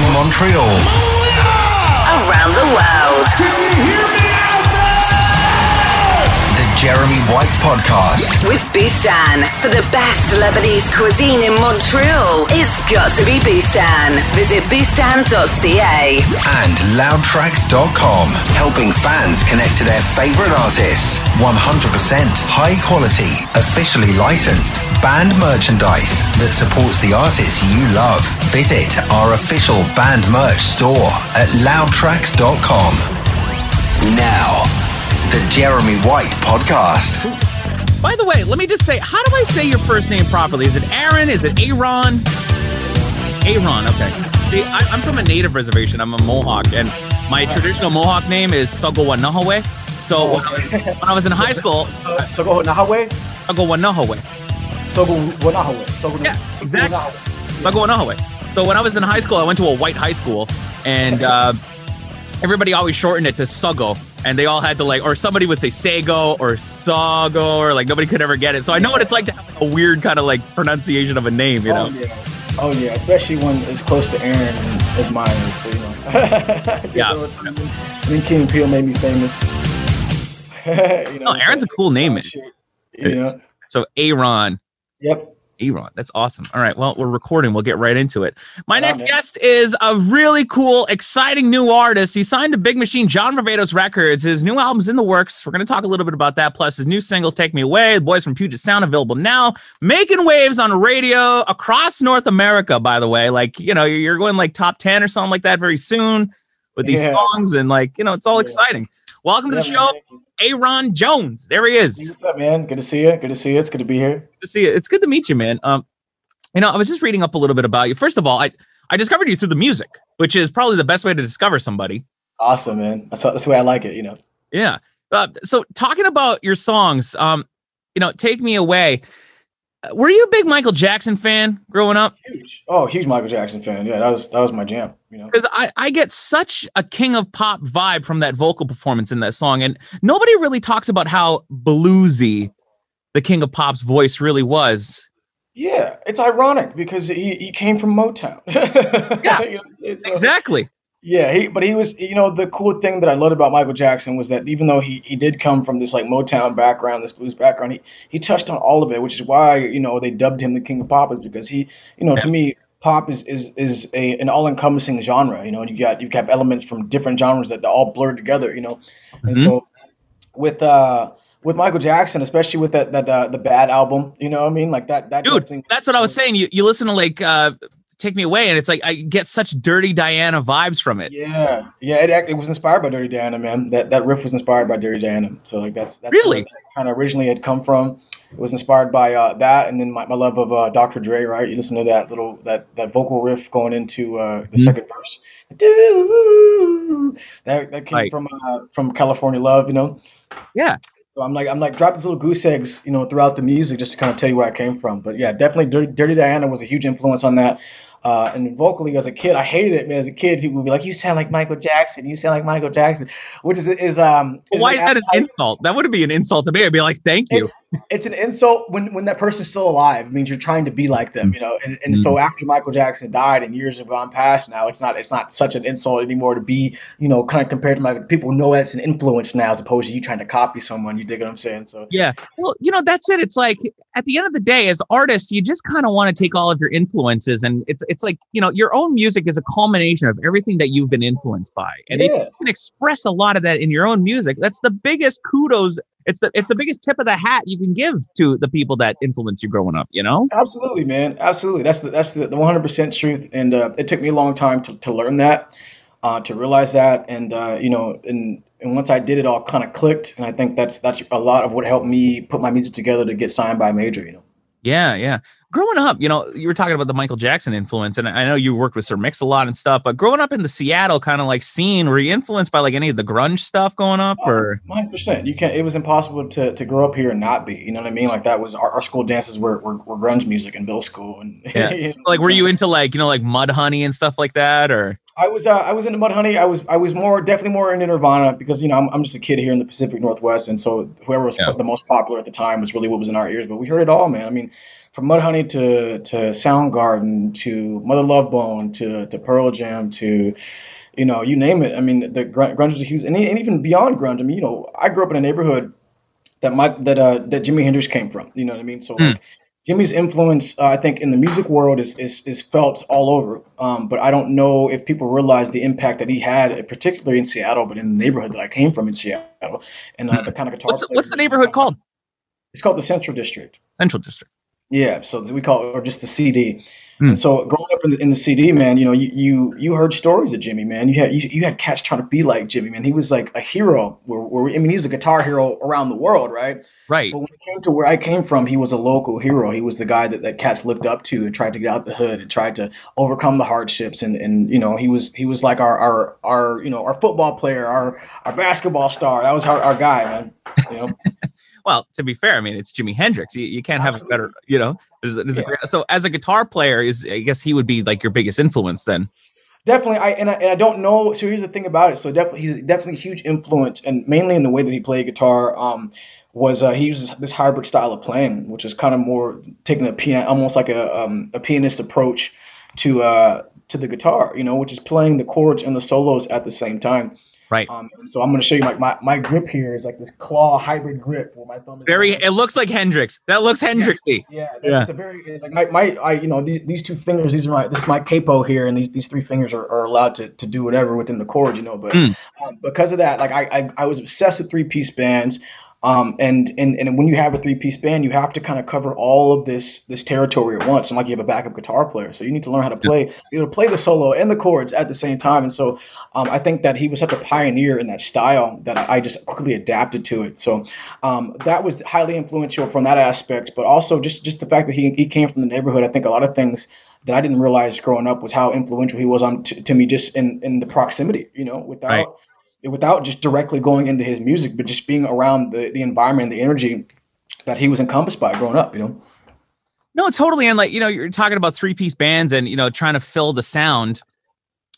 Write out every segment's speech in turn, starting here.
From Montreal. Around the world. Jeremy White Podcast. With Boustan. For the best Lebanese cuisine in Montreal, it's got to be Boustan. Visit boustan.ca. And loudtrax.com. Helping fans connect to their favorite artists. 100% high quality, officially licensed band merchandise that supports the artists you love. Visit our official band merch store at loudtrax.com. Now, the Jeremy White Podcast. By the way, let me just say, how do I say your first name properly? Is it Aaron? Is it Aaron? Aaron, okay. See, I, I'm from a native reservation. I'm a Mohawk, and my traditional Mohawk name is Sogowanahawe. So when I, was, when I was in high school, Sogo Nahawe? Sogowanahawe. Sogo Yeah, exactly. Sogowanahawe. So when I was in high school, I went to a white high school, and uh, everybody always shortened it to Sugo, and they all had to like, or somebody would say Sago or Sago, or like nobody could ever get it. So I know what it's like to have like, a weird kind of like pronunciation of a name, you oh, know? Oh yeah. Oh yeah, especially when it's close to Aaron as mine is, so you know. Yeah. And then Key and Peele made me famous. you know, No, Aaron's a cool name, oh, man. shit, You know. So Aaron. Yep. Aaron. That's awesome. All right. Well, we're recording. We'll get right into it. My next man. guest is a really cool, exciting new artist. He signed to Big Machine, John Varvatos Records. His new album's in the works. We're going to talk a little bit about that. Plus, his new singles, Take Me Away, The Boys from Puget Sound, available now. Making waves on radio across North America, by the way. Like, you know, you're going like top 10 or something like that very soon with these Yeah. songs. And like, you know, it's all Yeah. exciting. Welcome to the show. Ayron Jones. There he is. What's up, man? Good to see you. Good to see you. It's good to be here. Good to see you. It's good to meet you, man. Um, you know, I was just reading up a little bit about you. First of all, I I discovered you through the music, which is probably the best way to discover somebody. Awesome, man. That's that's the way I like it. You know. Yeah. Uh, so talking about your songs, um, you know, take me away. Uh, Were you a big Michael Jackson fan growing up? Huge. Oh, huge Michael Jackson fan. Yeah, that was that was my jam. You know. Because I, I get such a king of pop vibe from that vocal performance in that song. And nobody really talks about how bluesy the king of pop's voice really was. Yeah, it's ironic because he, he came from Motown. Yeah, You know, it's, uh, Exactly. Yeah, he, but he was, you know, the cool thing that I loved about Michael Jackson was that even though he, he did come from this like Motown background, this blues background, he, he touched on all of it, which is why, you know, they dubbed him the King of Pop is because he, you know, to me, pop is is is a an all encompassing genre. You know, you got you've got elements from different genres that all blur together. You know, and Mhm. so with uh with Michael Jackson, especially with that that uh, the Bad album, you know, what I mean, like that that dude thing- that's what i was saying you, you listen to like uh take me away and it's like i get such dirty diana vibes from it Yeah, yeah, it, it was inspired by Dirty Diana, man. That that riff was inspired by Dirty Diana. So like that's that's Really? kind of originally had come from. It was inspired by uh, that, and then my, my love of uh, Dr. Dre. Right, you listen to that little that that vocal riff going into uh, the Mhm. second verse. Do that that came Right. from uh, from California Love, you know. Yeah. So I'm like I'm like drop these little goose eggs, you know, throughout the music just to kind of tell you where I came from. But yeah, definitely Dirty, Dirty Diana was a huge influence on that. Uh, and vocally, as a kid, I hated it, man. As a kid, people would be like, "You sound like Michael Jackson. You sound like Michael Jackson," which is is um. is why is that an insult that would be an insult to me i'd be like thank you It's it's an insult when when that person's still alive. It means you're trying to be like them, you know. And and so after Michael Jackson died and years have gone past, now it's not it's not such an insult anymore to be, you know, kind of compared to my People know that's an influence now, as opposed to you trying to copy someone. You dig what I'm saying? So yeah well you know that's it it's like at the end of the day as artists you just kind of want to take all of your influences and it's it's like you know your own music is a culmination of everything that you've been influenced by and if you can express a lot of that in your own music that's the biggest kudos it's the it's the biggest tip of the hat you can give to the people that influence you growing up you know Absolutely, man. Absolutely. That's the that's the, the 100% truth. And uh, it took me a long time to, to learn that, uh, to realize that, and uh, you know, and and once I did, it all kind of clicked. And I think that's that's a lot of what helped me put my music together to get signed by a major. You know. Yeah, yeah. Growing up, you know, you were talking about the Michael Jackson influence, and I know you worked with Sir Mix-a-Lot and stuff. But growing up in the Seattle kind of like scene, were you influenced by like any of the grunge stuff going up, or Hundred percent. You can't. It was impossible to, to grow up here and not be. You know what I mean? Like that was our, our school dances were, were, were grunge music in middle school. And Yeah. you know, like were you into like you know like Mudhoney and stuff like that, or I was uh, I was into Mudhoney. I was I was more definitely more into Nirvana because you know I'm, I'm just a kid here in the Pacific Northwest, and so whoever was Yeah. the most popular at the time was really what was in our ears. But we heard it all, man. I mean, from Mudhoney to to Soundgarden to Mother Love Bone to to Pearl Jam to you know you name it. I mean the grunge was a huge and, and even beyond grunge. I mean you know I grew up in a neighborhood that Mike that uh that Jimi Hendrix came from. You know what I mean? So Mm. like Jimi's influence, uh, I think, in the music world is is, is felt all over. Um, but I don't know if people realize the impact that he had, particularly in Seattle, but in the neighborhood that I came from in Seattle, and uh, the kind of guitar. What's the, what's the neighborhood called? It's called the Central District. Central District. Yeah, so we call it, or just the CD. And hmm. so growing up in the, in the CD, man, you know, you, you you heard stories of Jimi, man. You had you, you had cats trying to be like Jimi, man. He was like a hero. Where, where I mean, he was a guitar hero around the world, right? Right. But when it came to where I came from, he was a local hero. He was the guy that, that cats looked up to and tried to get out the hood and tried to overcome the hardships. And, and you know, he was he was like our our, our you know our football player, our our basketball star. That was our, our guy, man. You know, Well, to be fair, I mean it's Jimi Hendrix. You, you can't have a better, you know. There's, there's a Yeah. great, so as a guitar player, is I guess he would be like your biggest influence then. definitely. I and I, and I don't know. So here's the thing about it. So definitely, he's definitely a huge influence, and mainly in the way that he played guitar. Um, was uh, he uses this hybrid style of playing, which is kind of more taking a piano, almost like a um, a pianist approach to uh to the guitar, you know, which is playing the chords and the solos at the same time. Right. Um, so I'm going to show you my, my my grip here is like this claw hybrid grip where my thumb is Very. It looks like Hendrix. That looks Hendrixy. yeah, Yeah. it's a very like my, my I you know these, these two fingers these are my this is my capo here and these, these three fingers are, are allowed to, to do whatever within the chords you know but Mm. um, because of that like I, I I was obsessed with three piece bands um and, and and when you have a three piece band you have to kind of cover all of this this territory at once and like you have a backup guitar player so you need to learn how to play be able to play the solo and the chords at the same time and so um, I think that he was such a pioneer in that style that I just quickly adapted to it so um, that was highly influential from that aspect, but also just just the fact that he, he came from the neighborhood. I think a lot of things that I didn't realize growing up was how influential he was on to, to me just in, in the proximity, you know, without Right. Without just directly going into his music, but just being around the, the environment and the energy that he was encompassed by growing up, you know. No, totally. And like, you know, you're talking about three piece bands and, you know, trying to fill the sound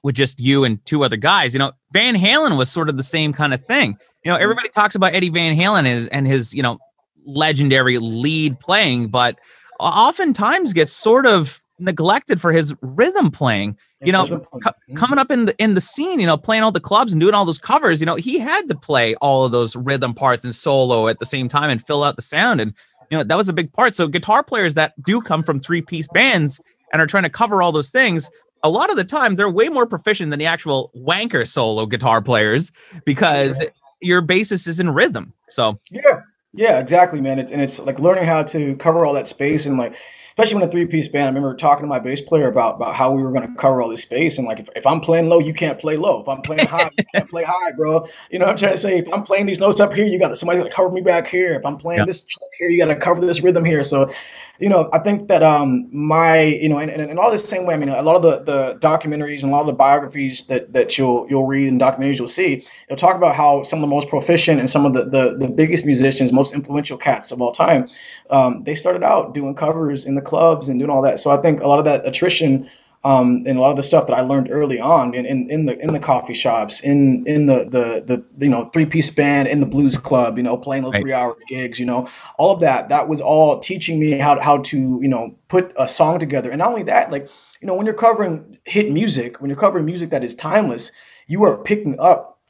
with just you and two other guys. You know, Van Halen was sort of the same kind of thing. You know, everybody talks about Eddie Van Halen and his, and his you know, legendary lead playing, but oftentimes gets sort of neglected for his rhythm playing. You know, co- mm-hmm. coming up in the in the scene, you know, playing all the clubs and doing all those covers, you know, he had to play all of those rhythm parts and solo at the same time and fill out the sound. And you know, that was a big part. So guitar players that do come from three piece bands and are trying to cover all those things, a lot of the time they're way more proficient than the actual wanker solo guitar players because your basis is in rhythm. So Yeah, yeah, exactly, man. It's and it's like learning how to cover all that space and like, especially when a three piece band. I remember talking to my bass player about about how we were going to cover all this space and like if, if I'm playing low, you can't play low. If I'm playing high, you can't play high, bro. You know what I'm trying to say? If I'm playing these notes up here, you got somebody got to cover me back here. If I'm playing Yeah. this here, you got to cover this rhythm here. So, you know, I think that um my you know and, and, and all the same way. I mean, a lot of the the documentaries and a lot of the biographies that that you'll you'll read and documentaries you'll see, they'll talk about how some of the most proficient and some of the the, the biggest musicians, most influential cats of all time, um, they started out doing covers in the clubs and doing all that. So I think a lot of that attrition. Um, and a lot of the stuff that I learned early on in, in, in the in the coffee shops, in in the the, the you know three piece band, in the blues club, you know playing those Right. three hour gigs, you know all of that. That was all teaching me how how to you know put a song together. And not only that, like you know when you're covering hit music, when you're covering music that is timeless, you are picking up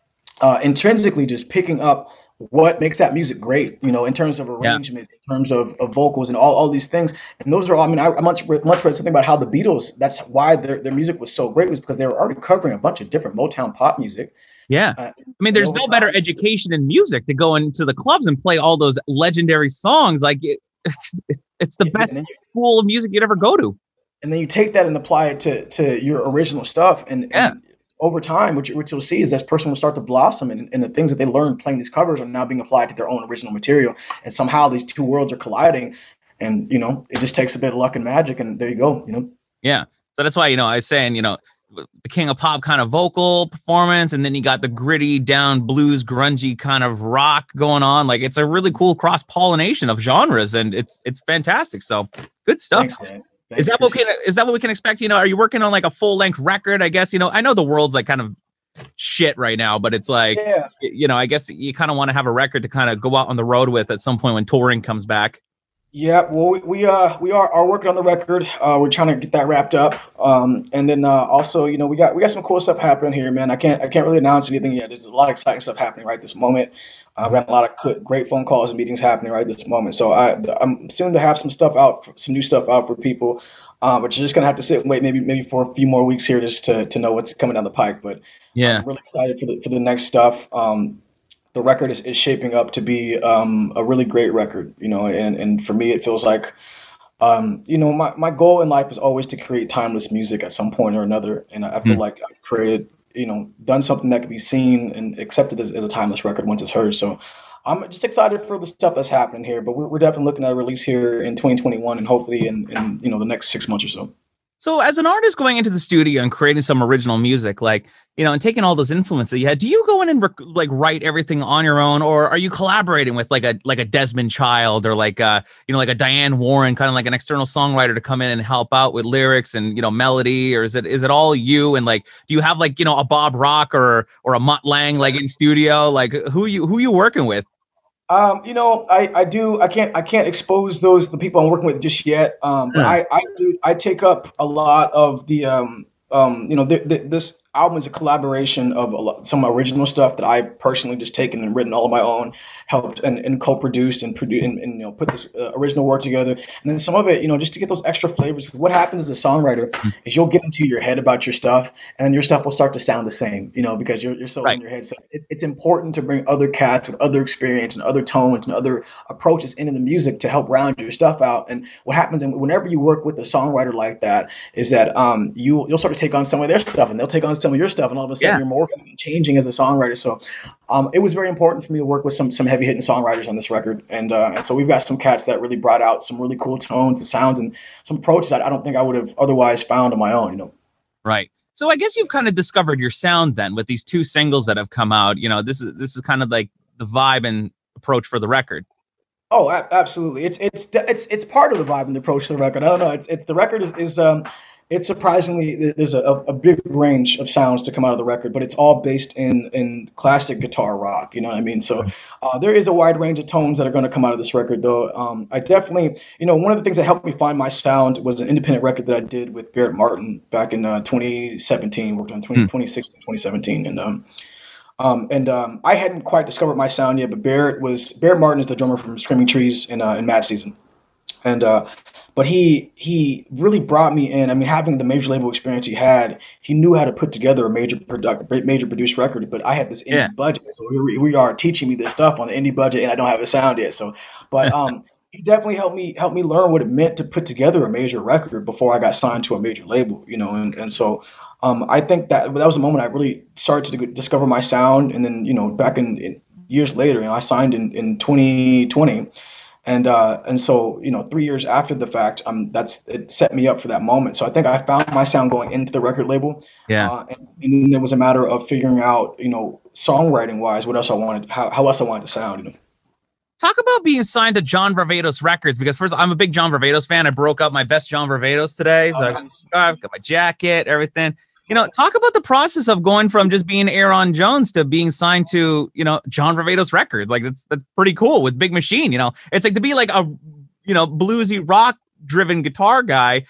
uh, intrinsically just picking up what makes that music great, you know, in terms of arrangement, in terms of, of vocals and all, all these things. And those are all, I mean, I, I much, read- much read something about how the Beatles, that's why their, their music was so great was because they were already covering a bunch of different Motown pop music. yeah. Uh, I mean, there's no better education in music to go into the clubs and play all those legendary songs. Like it, it's, it's the and best you- school of music you'd ever go to. and then you take that and apply it to to your original stuff and, Yeah. and over time what, you, what you'll see is that person will start to blossom and, and the things that they learned playing these covers are now being applied to their own original material and somehow these two worlds are colliding and you know it just takes a bit of luck and magic and there you go you know Yeah. So that's why, you know, I was saying, you know, the king of pop kind of vocal performance, and then you got the gritty down blues, grungy kind of rock going on. Like it's a really cool cross pollination of genres, and it's it's fantastic. So good stuff. thanks man Is that what we can, is that what we can expect? You know, are you working on like a full length record? I guess you know. I know the world's like kind of shit right now, but it's like yeah you know, I guess you kind of want to have a record to kind of go out on the road with at some point when touring comes back. Yeah, well, we, we uh we are are working on the record. Uh, we're trying to get that wrapped up. Um, and then uh, also, you know, we got we got some cool stuff happening here, man. I can't I can't really announce anything yet. There's a lot of exciting stuff happening right this moment. I've got a lot of great phone calls and meetings happening right this moment. So I I'm soon to have some stuff out, some new stuff out for people. Uh, but you're just gonna have to sit and wait, maybe maybe for a few more weeks here, just to, to know what's coming down the pike. But yeah, I'm really excited for the for the next stuff. Um, the record is, is shaping up to be um, a really great record, you know, and, and for me, it feels like, um, you know, my, my goal in life is always to create timeless music at some point or another. And I, feel mm. like I've created, you know, done something that can be seen and accepted as, as a timeless record once it's heard. So I'm just excited for the stuff that's happening here, but we're, we're definitely looking at a release here in 2021 and hopefully in, in, you know, the next six months or so. So, as an artist going into the studio and creating some original music, like you know, and taking all those influences that you had, do you go in and rec- like write everything on your own, or are you collaborating with like a like a Desmond Child or like a you know like a Diane Warren, kind of like an external songwriter to come in and help out with lyrics and you know melody, or is it is it all you? And like, do you have like you know a Bob Rock or or a Mutt Lange like in studio? Like, who you who you working with? Um, you know, I, I do I can't I can't expose those the people I'm working with just yet. Um, but I, I do I take up a lot of the um, um, you know, th- th- this album is a collaboration of a lot, some original stuff that I personally just taken and written all of my own, helped and, and co-produced and produced and, and, you know put this uh, original work together. And then some of it, you know, just to get those extra flavors. What happens as a songwriter mm-hmm. is you'll get into your head about your stuff, and your stuff will start to sound the same, you know, because you're, you're so right. in your head. So it, it's important to bring other cats with other experience and other tones and other approaches into the music to help round your stuff out. And what happens, and whenever you work with a songwriter like that, is that um, you you'll start to take on some of their stuff, and they'll take on some of your stuff, and all of a sudden yeah. you're morphing and changing as a songwriter. So um, it was very important for me to work with some some heavy hitting songwriters on this record, and uh, and so we've got some cats that really brought out some really cool tones and sounds and some approaches that I don't think I would have otherwise found on my own. You know. Right. So I guess you've kind of discovered your sound then with these two singles that have come out. You know, this is this is kind of like the vibe and approach for the record. Oh, absolutely. It's it's it's it's part of the vibe and the approach to the record. I don't know. It's it's the record is is um it's surprisingly there's a, a big range of sounds to come out of the record, but it's all based in in classic guitar rock. You know what I mean? So uh, there is a wide range of tones that are going to come out of this record, though. Um, I definitely, you know, one of the things that helped me find my sound was an independent record that I did with Barrett Martin back in uh, 2017. Worked on 20, hmm. 2016, 2017, and um, um, and um, I hadn't quite discovered my sound yet, but Barrett was Barrett Martin is the drummer from Screaming Trees and uh, in Mad Season, and uh, but he he really brought me in. I mean, having the major label experience he had, he knew how to put together a major product, major produced record. But I had this indie yeah. budget, so here we are teaching me this stuff on the indie budget, and I don't have a sound yet. So, but um, he definitely helped me help me learn what it meant to put together a major record before I got signed to a major label. You know, and and so. Um, I think that that was a moment I really started to discover my sound, and then you know, back in, in years later, you know, I signed in, in 2020, and uh, and so you know three years after the fact um that's it set me up for that moment. So i think i found my sound going into the record label. Yeah. Uh, and, and, then it was a matter of figuring out you know songwriting wise what else i wanted how, how else i wanted to sound you know. Talk about being signed to John Varvatos Records because first I'm a big John Varvatos fan. I broke up my best John Varvatos today, so oh, nice. I've got my jacket, everything you know, talk about the process of going from just being Ayron Jones to being signed to, you know, John Varvatos Records. Like that's that's pretty cool with Big Machine. You know, it's like to be like a, you know, bluesy rock driven guitar guy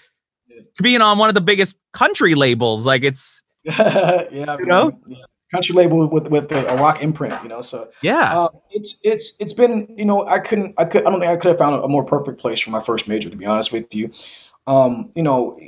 to being on one of the biggest country labels. Like it's, yeah, you know. Yeah. Country label with with a rock imprint, you know. So yeah, uh, it's it's it's been you know I couldn't I could I don't think I could have found a more perfect place for my first major to be honest with you. Um, you know,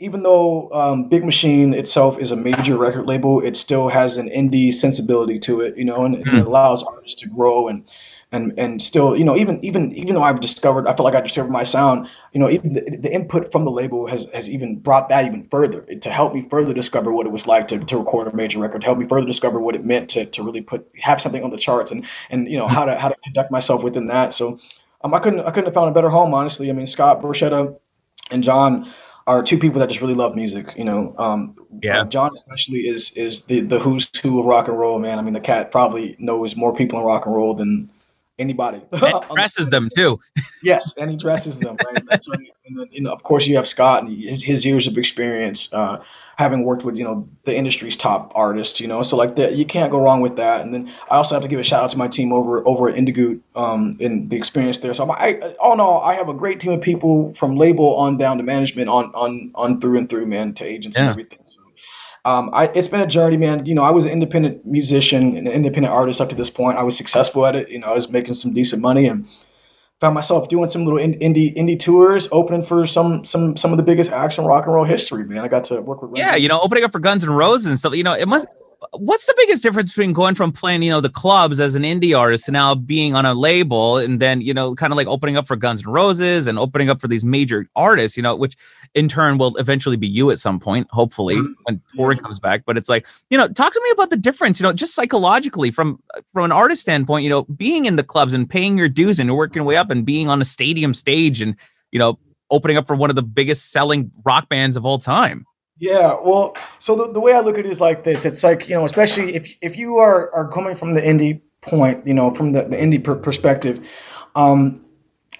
even though um, Big Machine itself is a major record label, it still has an indie sensibility to it, you know, and, mm. it allows artists to grow and and and still, you know, even even even though I've discovered, I feel like I discovered my sound, you know, even the, the input from the label has has even brought that even further to help me further discover what it was like to, to record a major record, to help me further discover what it meant to to really put have something on the charts and and you know how to how to conduct myself within that. So um, I couldn't I couldn't have found a better home, honestly. I mean, Scott Borchetta and John are two people that just really love music. You know, um, yeah. Uh, John especially is is the the who's who of rock and roll, man. I mean, the cat probably knows more people in rock and roll than anybody. And dresses them too. yes, and he dresses them. Right. That's right. And then, you know, of course, you have Scott and his, his years of experience, uh, having worked with you know the industry's top artists. You know, so like that, you can't go wrong with that. And then I also have to give a shout out to my team over over at Indigoot um, and the experience there. So I, I, all in all, I have a great team of people from label on down to management, on on on through and through, man, to agents yeah. and everything. So, um, I, it's been a journey, man. You know, I was an independent musician and an independent artist up to this point. I was successful at it. You know, I was making some decent money and found myself doing some little indie indie tours, opening for some some some of the biggest acts in rock and roll history. Man, I got to work with. Yeah, you know, opening up for Guns N' Roses and stuff. You know, it must what's the biggest difference between going from playing, you know, the clubs as an indie artist to now being on a label and then, you know, kind of like opening up for Guns N' Roses and opening up for these major artists, you know, which in turn will eventually be you at some point, hopefully, mm-hmm. when touring comes back. But it's like, you know, talk to me about the difference, you know, just psychologically from from an artist standpoint, you know, being in the clubs and paying your dues and working your way up and being on a stadium stage and, you know, opening up for one of the biggest selling rock bands of all time. Yeah, well, so the, the way I look at it is like this. It's like, you know, especially if if you are are coming from the indie point, you know, from the, the indie per- perspective, um,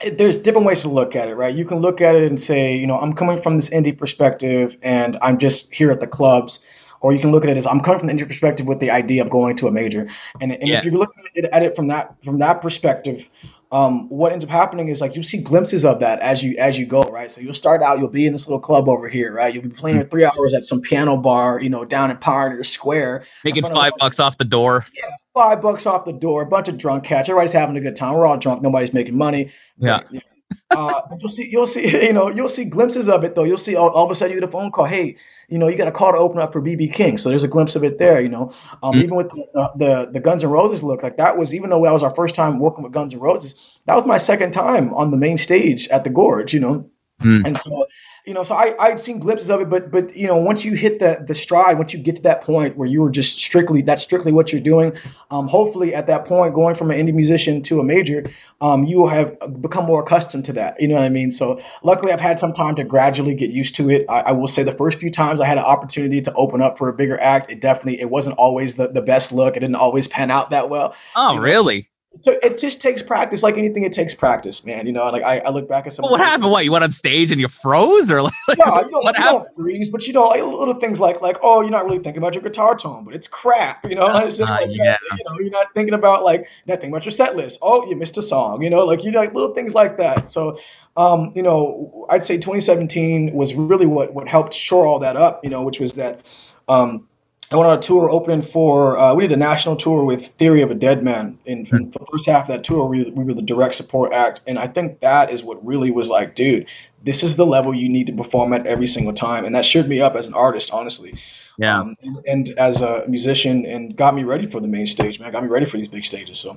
it, there's different ways to look at it, right? You can look at it and say, you know, I'm coming from this indie perspective and I'm just here at the clubs. Or you can look at it as I'm coming from the indie perspective with the idea of going to a major. And, and yeah. if you're looking at it from that from that perspective, um, what ends up happening is like you see glimpses of that as you as you go, right? So you'll start out, you'll be in this little club over here, right? You'll be playing for three hours at some piano bar, you know, down in Pioneer Square, making five bucks off the door. Yeah, five bucks off the door. A bunch of drunk cats. Everybody's having a good time. We're all drunk. Nobody's making money. Yeah. But, uh, you'll see, you'll see, you know, you'll see glimpses of it though. You'll see all, all, of a sudden you get a phone call. Hey, you know, you got a call to open up for BB King. So there's a glimpse of it there. You know, um, mm-hmm. even with the, the, the Guns N' Roses look like that was even though that was our first time working with Guns N' Roses, that was my second time on the main stage at the Gorge. You know, mm-hmm. and so you know, so I I'd seen glimpses of it, but but you know, once you hit the the stride, once you get to that point where you were just strictly that's strictly what you're doing, um, hopefully at that point, going from an indie musician to a major, um, you will have become more accustomed to that. You know what I mean? So luckily, I've had some time to gradually get used to it. I, I will say the first few times I had an opportunity to open up for a bigger act, it definitely it wasn't always the the best look. It didn't always pan out that well. Oh, you know? really? So it just takes practice, like anything. It takes practice, man. You know, like I, I look back at some. Well, what happened? What you went on stage and you froze, or like? No, you don't, what you don't freeze, but you know, like little things like like oh, you're not really thinking about your guitar tone, but it's crap. You know, uh, like, yeah. you know, you're not thinking about like not thinking about your set list. Oh, you missed a song. You know, like you know, like little things like that. So, um, you know, I'd say 2017 was really what what helped shore all that up. You know, which was that. Um, I went on a tour opening for, uh, we did a national tour with Theory of a Deadman. In, mm-hmm. in the first half of that tour, we, we were the direct support act. And I think that is what really was like, dude, this is the level you need to perform at every single time. And that shored me up as an artist, honestly. Yeah. Um, and, and, as a musician and got me ready for the main stage, man. Got me ready for these big stages. So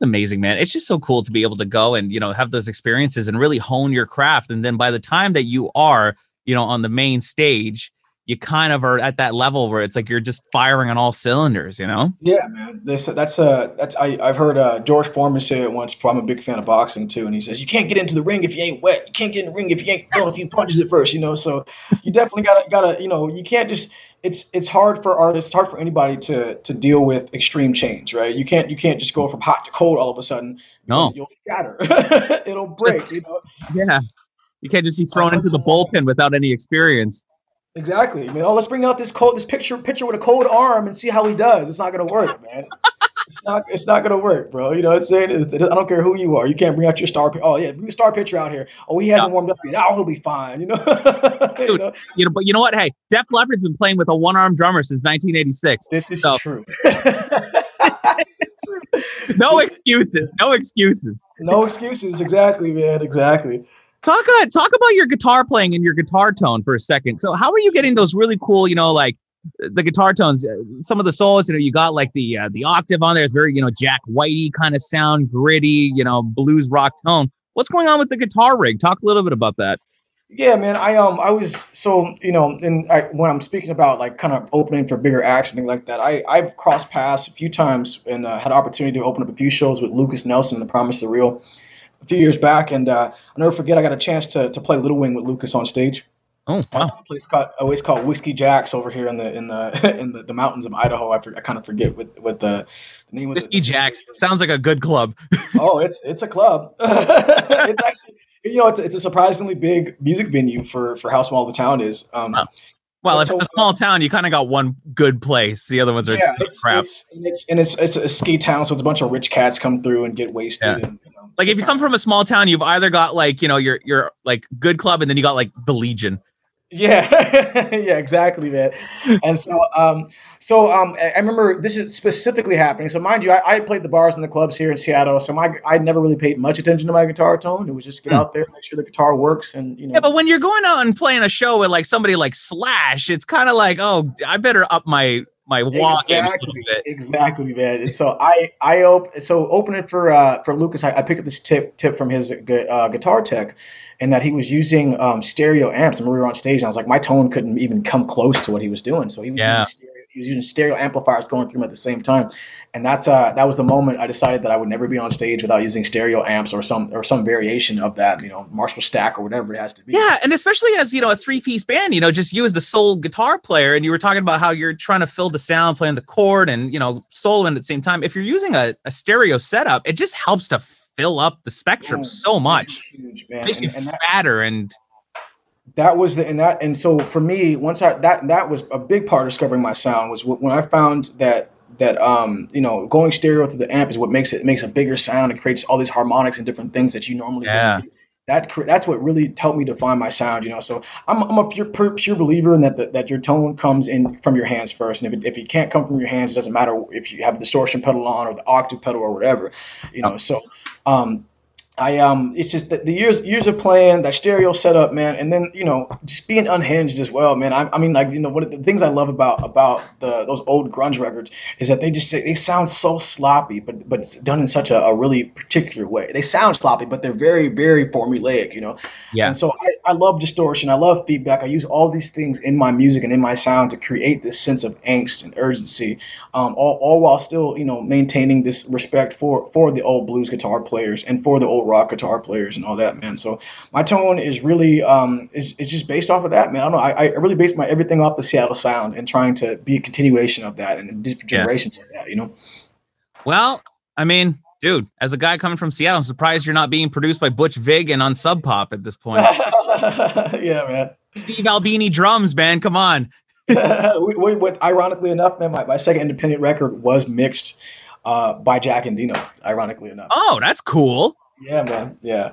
amazing man it's just so cool to be able to go and you know have those experiences and really hone your craft and then by the time that you are you know on the main stage you kind of are at that level where it's like you're just firing on all cylinders, you know? Yeah, man. This that's uh that's I I've heard uh, George Foreman say it once. I'm a big fan of boxing too, and he says you can't get into the ring if you ain't wet. You can't get in the ring if you ain't throwing a few punches at first, you know. So you definitely gotta gotta you know you can't just it's it's hard for artists, it's hard for anybody to to deal with extreme change, right? You can't you can't just go from hot to cold all of a sudden. No, you'll scatter. It'll break. You know. Yeah. You can't just be thrown into the bullpen without any experience. Exactly. I mean, oh, let's bring out this cold, this picture, picture with a cold arm and see how he does. It's not gonna work, man. it's not, it's not gonna work, bro. You know what I'm saying? It's, it, I don't care who you are. You can't bring out your star. Oh yeah, bring a star pitcher out here. Oh, he hasn't warmed up yet. Oh, he'll be fine. You know. Dude, you know? you know, but you know what? Hey, Def Leppard's been playing with a one-arm drummer since 1986. This is so. true. no excuses. No excuses. No excuses. Exactly, man. Exactly. Talk about talk about your guitar playing and your guitar tone for a second. So how are you getting those really cool, you know, like the guitar tones? Uh, some of the solos, you know, you got like the uh, the octave on there. It's very, you know, Jack Whitey kind of sound, gritty, you know, blues rock tone. What's going on with the guitar rig? Talk a little bit about that. Yeah, man. I um I was so you know, and I, when I'm speaking about like kind of opening for bigger acts and things like that, I I've crossed paths a few times and uh, had opportunity to open up a few shows with Lukas Nelson the Promise of Real a few years back, and uh, I'll never forget I got a chance to, to play Little Wing with Lukas on stage. Oh wow! A place called always called Whiskey Jacques over here in the in the in the, the mountains of Idaho. I, I kind of forget what what the, the name of Whiskey Jacques sounds like a good club. oh, it's it's a club. it's actually you know it's it's a surprisingly big music venue for for how small the town is. Um, wow. Well, if so, it's a small town, you kind of got one good place. The other ones are yeah, it's, crap. It's, and it's and it's it's a ski town, so it's a bunch of rich cats come through and get wasted. Yeah. And, like if you come from a small town, you've either got like you know your your like good club, and then you got like the Legion. Yeah, yeah, exactly, man. And so, um, so um, I remember this is specifically happening. So, mind you, I, I played the bars and the clubs here in Seattle. So, my I never really paid much attention to my guitar tone. It was just get Hmm. out there, make sure the guitar works, and you know. Yeah, but when you're going out and playing a show with like somebody like Slash, it's kind of like, oh, I better up my my a exactly, bit. exactly, man. And so I I op- so opening for uh for Lukas, I, I picked up this tip tip from his gu- uh, guitar tech, and that he was using um, stereo amps. And we were on stage, and I was like, my tone couldn't even come close to what he was doing. So he was Yeah. using stereo, he was using stereo amplifiers going through them at the same time, and that's uh that was the moment I decided that I would never be on stage without using stereo amps or some or some variation of that, you know, Marshall stack or whatever it has to be. Yeah, and especially as you know a three piece band, you know, just you as the sole guitar player, and you were talking about how you're trying to fill the sound, playing the chord, and you know, soloing at the same time. If you're using a, a stereo setup, it just helps to fill up the spectrum Yeah, so much. Huge, man. Makes you And- and that- fatter and that was the and that and so for me once i that that was a big part of discovering my sound was when i found that that um you know going stereo through the amp is what makes it makes a bigger sound and creates all these harmonics and different things that you normally Yeah. wouldn't that that's what really helped me define my sound you know so i'm, I'm a pure, pure pure believer in that the, that your tone comes in from your hands first and if it, if it can't come from your hands it doesn't matter if you have a distortion pedal on or the octave pedal or whatever you know so um I um, it's just that the years years of playing that stereo setup, man, and then you know just being unhinged as well, man. I, I mean, like you know, one of the things I love about about the those old grunge records is that they just they sound so sloppy, but but it's done in such a, a really particular way. They sound sloppy, but they're very very formulaic, you know. Yeah. And so I, I love distortion. I love feedback. I use all these things in my music and in my sound to create this sense of angst and urgency, um, all, all while still, you know, maintaining this respect for for the old blues guitar players and for the old rock guitar players and all that, man. So my tone is really um, is, is just based off of that, man. I don't know. I, I really base my everything off the Seattle sound and trying to be a continuation of that and different Yeah. generations of that, you know. well, I mean, dude, as a guy coming from Seattle, I'm surprised you're not being produced by Butch Vig and on Sub Pop at this point. yeah, man. Steve Albini drums, man. Come on. we, we, what, ironically enough, man, my, my second independent record was mixed uh, by Jack Endino. Ironically enough, Oh, that's cool. yeah, man, yeah.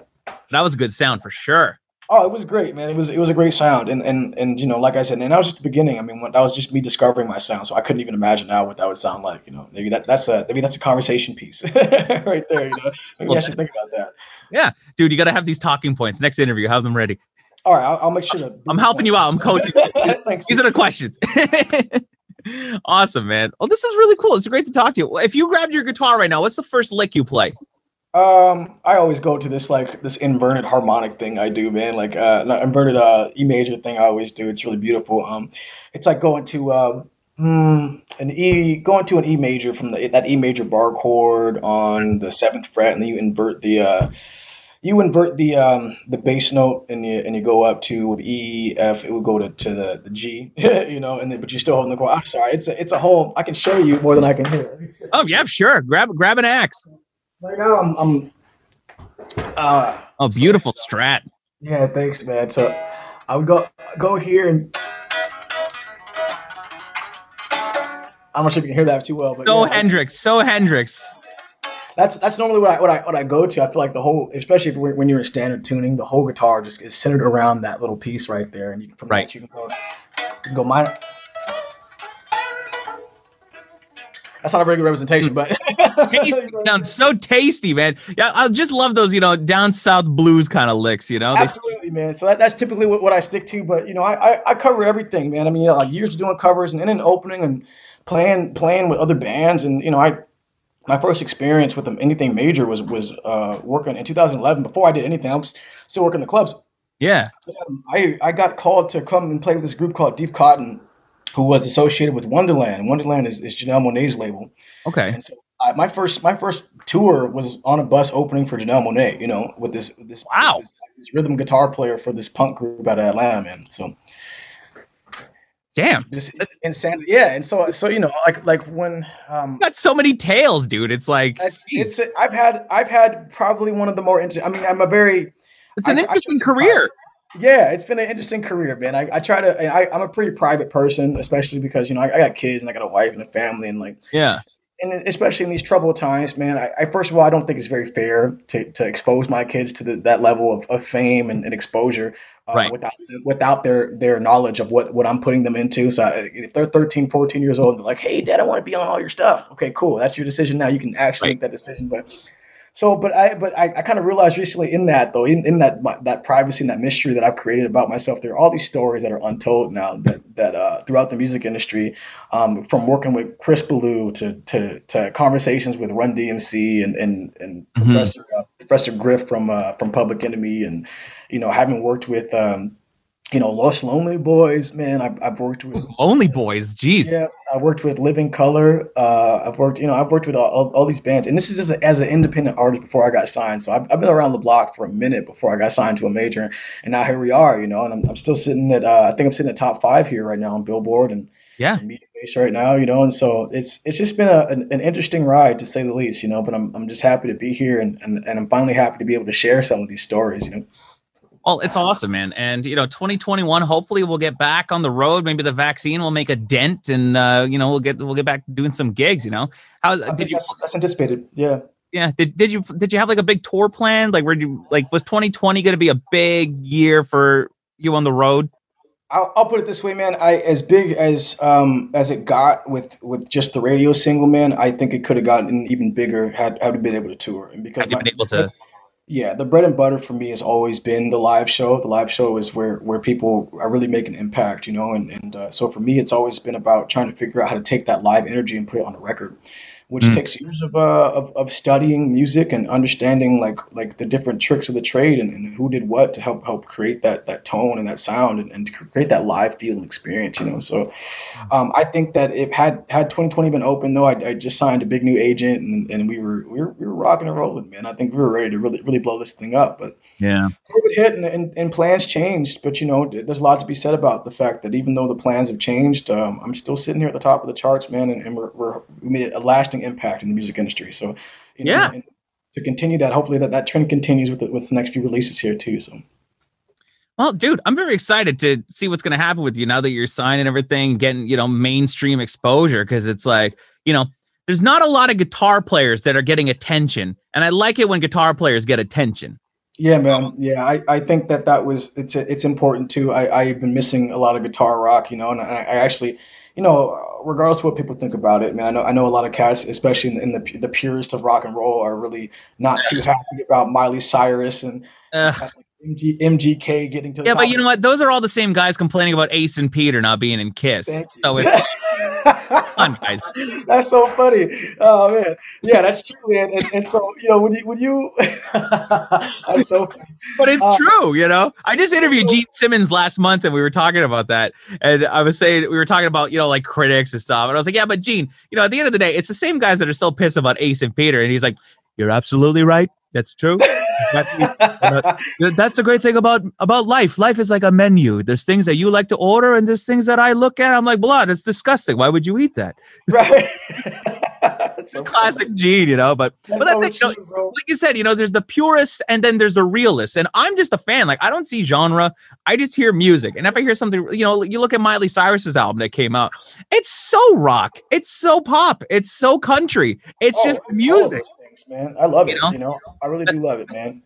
That was a good sound for sure. Oh, it was great, man. It was it was a great sound, and and and you know, like I said, and that was just the beginning. I mean, when, that was just me discovering my sound, so I couldn't even imagine now what that would sound like. You know, maybe that that's a maybe that's a conversation piece right there. You know, maybe Well, I should think about that. Yeah, dude, you got to have these talking points. Next interview, have them ready. All right, I'll, I'll make sure to. I'm helping you out. I'm coaching. Thanks. These are the questions. awesome, man. Well, this is really cool. It's great to talk to you. If you grabbed your guitar right now, what's the first lick you play? Um, I always go to this like this inverted harmonic thing I do, man. Like uh, inverted uh E major thing I always do. It's really beautiful. Um, it's like going to um mm, an E going to an E major from the that E major bar chord on the seventh fret, and then you invert the uh you invert the um the bass note and you and you go up to E F. It would go to, to the the G, you know, and then but you're still holding the chord. I'm sorry, it's a it's a whole. I can show you more than I can hear. Oh, yeah, sure. Grab grab an axe. Right now I'm I'm. Uh, Oh, beautiful strat. Yeah, thanks, man. So I would go go here and I'm not sure if you can hear that too well, but So yeah, Hendrix. So Hendrix. that's that's normally what I what I what I go to. I feel like the whole, especially if when you're in standard tuning, the whole guitar just is centered around that little piece right there, and you can from Right. that you can go you can go minor. That's not a very good representation, but. Sounds so tasty, man. Yeah, I just love those, you know, down south blues kind of licks, you know? Absolutely, man. So that, that's typically what, what I stick to. But you know, I, I, I cover everything, man. I mean, you know, like years of doing covers and then an opening and playing playing with other bands, and you know, I my first experience with them, anything major was was uh, working in 2011. Before I did anything, I was still working the clubs. yeah. Um, I I got called to come and play with this group called Deep Cotton, who was associated with Wondaland. Wondaland is, is Janelle Monae's label. Okay. And so I, my first my first tour was on a bus opening for Janelle Monáe. You know, with this with this wow this, this, rhythm guitar player for this punk group out of Atlanta, man. So damn, this insanity. Yeah, and so so you know, like like when um, got so many tales, dude. It's like it's, it's I've had I've had probably one of the more interesting. I mean, I'm a very it's an I, interesting I, career. Yeah, it's been an interesting career, man. I, I try to. I, I'm a pretty private person, especially because you know I, I got kids and I got a wife and a family, and like yeah, and especially in these troubled times, man, I, I, first of all I don't think it's very fair to, to expose my kids to the, that level of, of fame and, and exposure uh, right. without without their their knowledge of what, what I'm putting them into. So I, if they're 13, 14 years old, they're like, "Hey, Dad, I want to be on all your stuff." Okay, cool. That's your decision now. You can actually right. make that decision, but so, but I, but I, I kind of realized recently in that though, in, in that that privacy and that mystery that I've created about myself, there are all these stories that are untold now that that uh, throughout the music industry, um, from working with Chris Ballew to to, to conversations with Run DMC and and and mm-hmm. Professor uh, Professor Griff from uh, from Public Enemy, and you know having worked with um, you know, Los Lonely Boys, man. I've, I've worked with Lonely Boys. Jeez. Yeah, I worked with Living Colour. Uh, I've worked, you know, I've worked with all, all, all these bands, and this is just a, as an independent artist before I got signed. So I've, I've been around the block for a minute before I got signed to a major, and now here we are, you know, and I'm, I'm still sitting at, uh, I think I'm sitting at top five here right now on Billboard and yeah, Mediabase right now, you know, and so it's it's just been a, an, an, interesting ride to say the least, you know. But I'm I'm just happy to be here, and, and and I'm finally happy to be able to share some of these stories, you know. Well, it's awesome, man. And you know, 2021, hopefully we'll get back on the road. Maybe the vaccine will make a dent, and uh, you know, we'll get we'll get back doing some gigs. You know, how did you? That's, that's, anticipated. Yeah. Yeah. Did, did you did you have like a big tour plan? Like, where you like was 2020 going to be a big year for you on the road? I'll, I'll, put it this way, man. I as big as um as it got with with just the radio single, man. I think it could have gotten even bigger had had been able to tour, and because my, been able to yeah, the bread and butter for me has always been the live show. The live show is where where people are really making an impact, you know. And and uh, so for me, it's always been about trying to figure out how to take that live energy and put it on a record which mm. takes years of, uh, of of studying music and understanding like like the different tricks of the trade and, and who did what to help help create that that tone and that sound and, and to create that live feel experience. You know, so um, I think that if had had 2020 been open though, I, I just signed a big new agent and, and we were we were we were rocking and rolling, man. I think we were ready to really really blow this thing up, but yeah, COVID hit and, and, and plans changed. But you know, there's a lot to be said about the fact that even though the plans have changed, um, I'm still sitting here at the top of the charts, man, and, and we're, we're we made a lasting lasting impact in the music industry. So, you know, yeah. to continue that, hopefully that that trend continues with the, with the next few releases here too. So. Well, dude, I'm very excited to see what's going to happen with you now that you're signing everything, getting, you know, mainstream exposure. Cause it's like, you know, there's not a lot of guitar players that are getting attention. And I like it when guitar players get attention. Yeah, man. Yeah, I, I think that that was, it's, it's important too. I, I've been missing a lot of guitar rock, you know, and I, I actually, you know, regardless of what people think about it, man, I know I know a lot of cats, especially in, in the the purists of rock and roll, are really not too happy about Miley Cyrus and uh, like MG, MGK getting to. yeah, but you know what? Those are all the same guys complaining about Ace and Peter not being in Kiss. So it's. on, guys. That's so funny. Oh man, yeah, that's true, man. And, and so you know, when you when you, that's so. Funny. But it's uh, true, you know. I just interviewed Gene Simmons last month, and we were talking about that, and I was saying we were talking about you know like critics and stuff, and I was like, yeah, but Gene, you know, at the end of the day, it's the same guys that are still pissed about Ace and Peter, and he's like, you're absolutely right. That's true. That's the great thing about about life. Life is like a menu. There's things that you like to order, and there's things that I look at. I'm like, blood. It's disgusting. Why would you eat that? Right. It's so classic funny. Gene, you know. But but that, you know, like you said, you know, there's the purists, and then there's the realists. And I'm just a fan. Like I don't see genre. I just hear music. And if I hear something, you know, you look at Miley Cyrus's album that came out. It's so rock. It's so pop. It's so country. It's oh, just it's music man. I love it. You know, you know? I really do love it, man.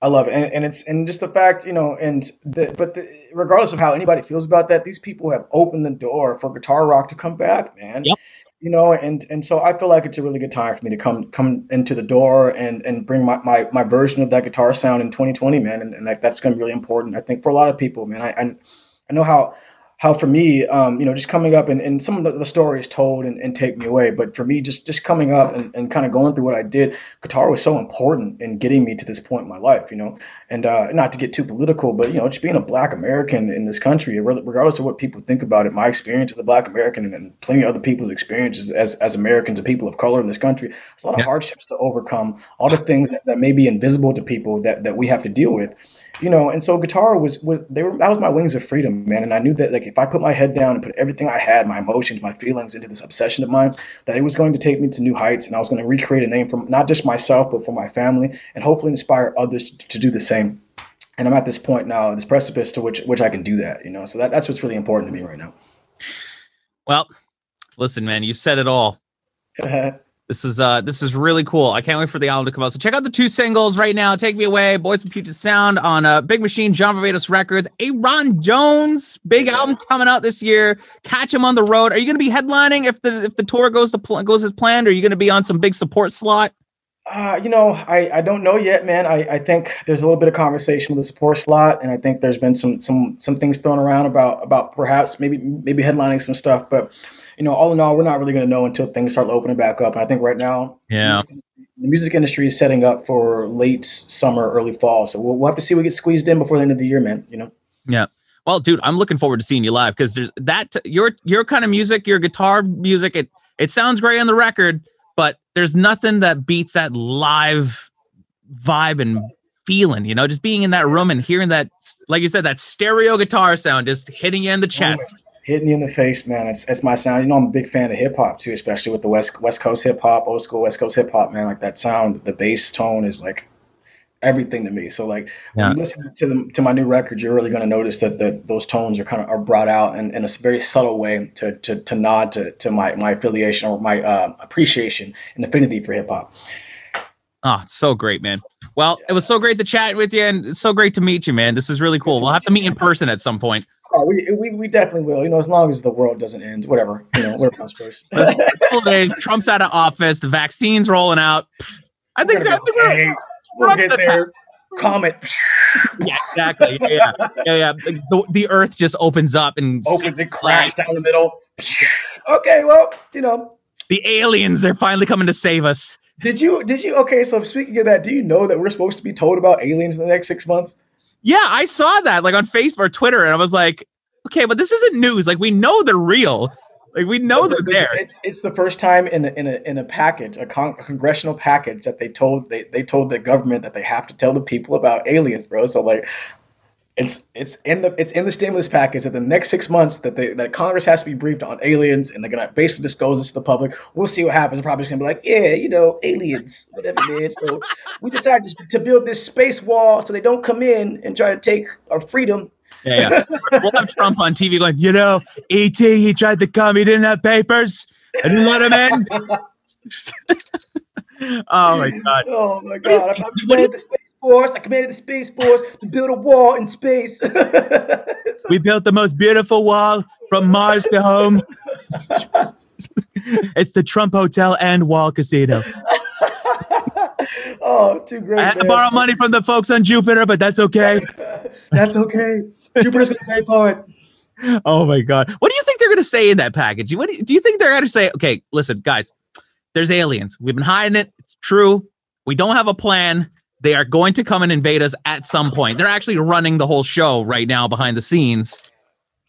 I love it, and, and it's and just the fact, you know, and the but the, regardless of how anybody feels about that, these people have opened the door for guitar rock to come back, man. Yep. You know, and and so I feel like it's a really good time for me to come come into the door and and bring my my, my version of that guitar sound in 2020, man, and, and that, that's going to be really important. I think for a lot of people, man. I, I I know how how for me, um, you know, just coming up and, and some of the, the stories told and, and take me away. But for me, just just coming up and, and kind of going through what I did, guitar was so important in getting me to this point in my life, you know. And uh, not to get too political, but you know, just being a Black American in this country, regardless of what people think about it, my experience as a Black American and plenty of other people's experiences as as Americans and people of color in this country, there's a lot of hardships to overcome, all the things that, that may be invisible to people that that we have to deal with you know, and so guitar was was they were that was my wings of freedom, man. And I knew that like if I put my head down and put everything I had, my emotions, my feelings into this obsession of mine, that it was going to take me to new heights, and I was going to recreate a name for not just myself but for my family, and hopefully inspire others to do the same. And I'm at this point now, this precipice to which which I can do that, you know. So that, that's what's really important to me right now. Well, listen, man, you said it all. This is uh this is really cool. I can't wait for the album to come out. So check out the two singles right now. Take Me Away, Boys from Puget Sound on uh Big Machine, John Varvatos Records. Ayron Jones, big album coming out this year. Catch him on the road. Are you gonna be headlining if the if the tour goes to pl- goes as planned? Or are you gonna be on some big support slot? Uh, you know, I, I don't know yet, man. I, I think there's a little bit of conversation with the support slot, and I think there's been some some some things thrown around about about perhaps maybe maybe headlining some stuff, but you know, all in all, we're not really going to know until things start opening back up. And I think right now, yeah, the music, the music industry is setting up for late summer, early fall. So we'll, we'll have to see what gets squeezed in before the end of the year, man. You know. Yeah. Well, dude, I'm looking forward to seeing you live because there's that your your kind of music, your guitar music. It it sounds great on the record, but there's nothing that beats that live vibe and feeling. You know, just being in that room and hearing that, like you said, that stereo guitar sound just hitting you in the oh, chest hitting you in the face, man. It's, it's my sound. You know, I'm a big fan of hip hop too, especially with the West West Coast hip hop, old school West Coast hip hop, man. Like that sound, the bass tone is like everything to me. So like yeah. when you listen to the, to my new record, you're really going to notice that the, those tones are kind of are brought out in, in a very subtle way to, to, to nod to, to my, my affiliation or my uh, appreciation and affinity for hip hop. Oh, it's so great, man. Well, it was so great to chat with you and so great to meet you, man. This is really cool. We'll have to meet in person at some point. Oh, we, we, we definitely will. You know, as long as the world doesn't end, whatever. You know, whatever comes first. days, Trump's out of office. The vaccine's rolling out. I think we're, hey, we'll get there. Comet. yeah, exactly. Yeah, yeah, yeah. yeah. The, the, Earth just opens up and opens and crashes down the middle. okay, well, you know, the aliens are finally coming to save us. Did you? Did you? Okay, so speaking of that, do you know that we're supposed to be told about aliens in the next six months? Yeah, I saw that like on Facebook or Twitter, and I was like, okay, but this isn't news. Like we know they're real. Like we know they're there. It's, it's the first time in a, in a in a package, a, con- a, congressional package that they told they, they told the government that they have to tell the people about aliens, bro. So like, it's it's in the it's in the stimulus package that the next six months that they that Congress has to be briefed on aliens and they're gonna basically disclose this to the public. We'll see what happens. Probably just gonna be like, yeah, you know, aliens, whatever, man. So we decided to build this space wall so they don't come in and try to take our freedom. Yeah, yeah. we'll have Trump on TV going, you know, ET, he tried to come, he didn't have papers. I didn't let him in. oh my god. Oh my god. I'm, I'm the space Force. I commanded the Space Force to build a wall in space. we built the most beautiful wall from Mars to home. it's the Trump Hotel and Wall Casino. oh, too great. I had man. to borrow money from the folks on Jupiter, but that's okay. that's okay. Jupiter's going to pay for it. Oh my God. What do you think they're going to say in that package? What do you, do you think they're going to say? Okay, listen, guys, there's aliens. We've been hiding it. It's true. We don't have a plan. They are going to come and invade us at some point. They're actually running the whole show right now behind the scenes.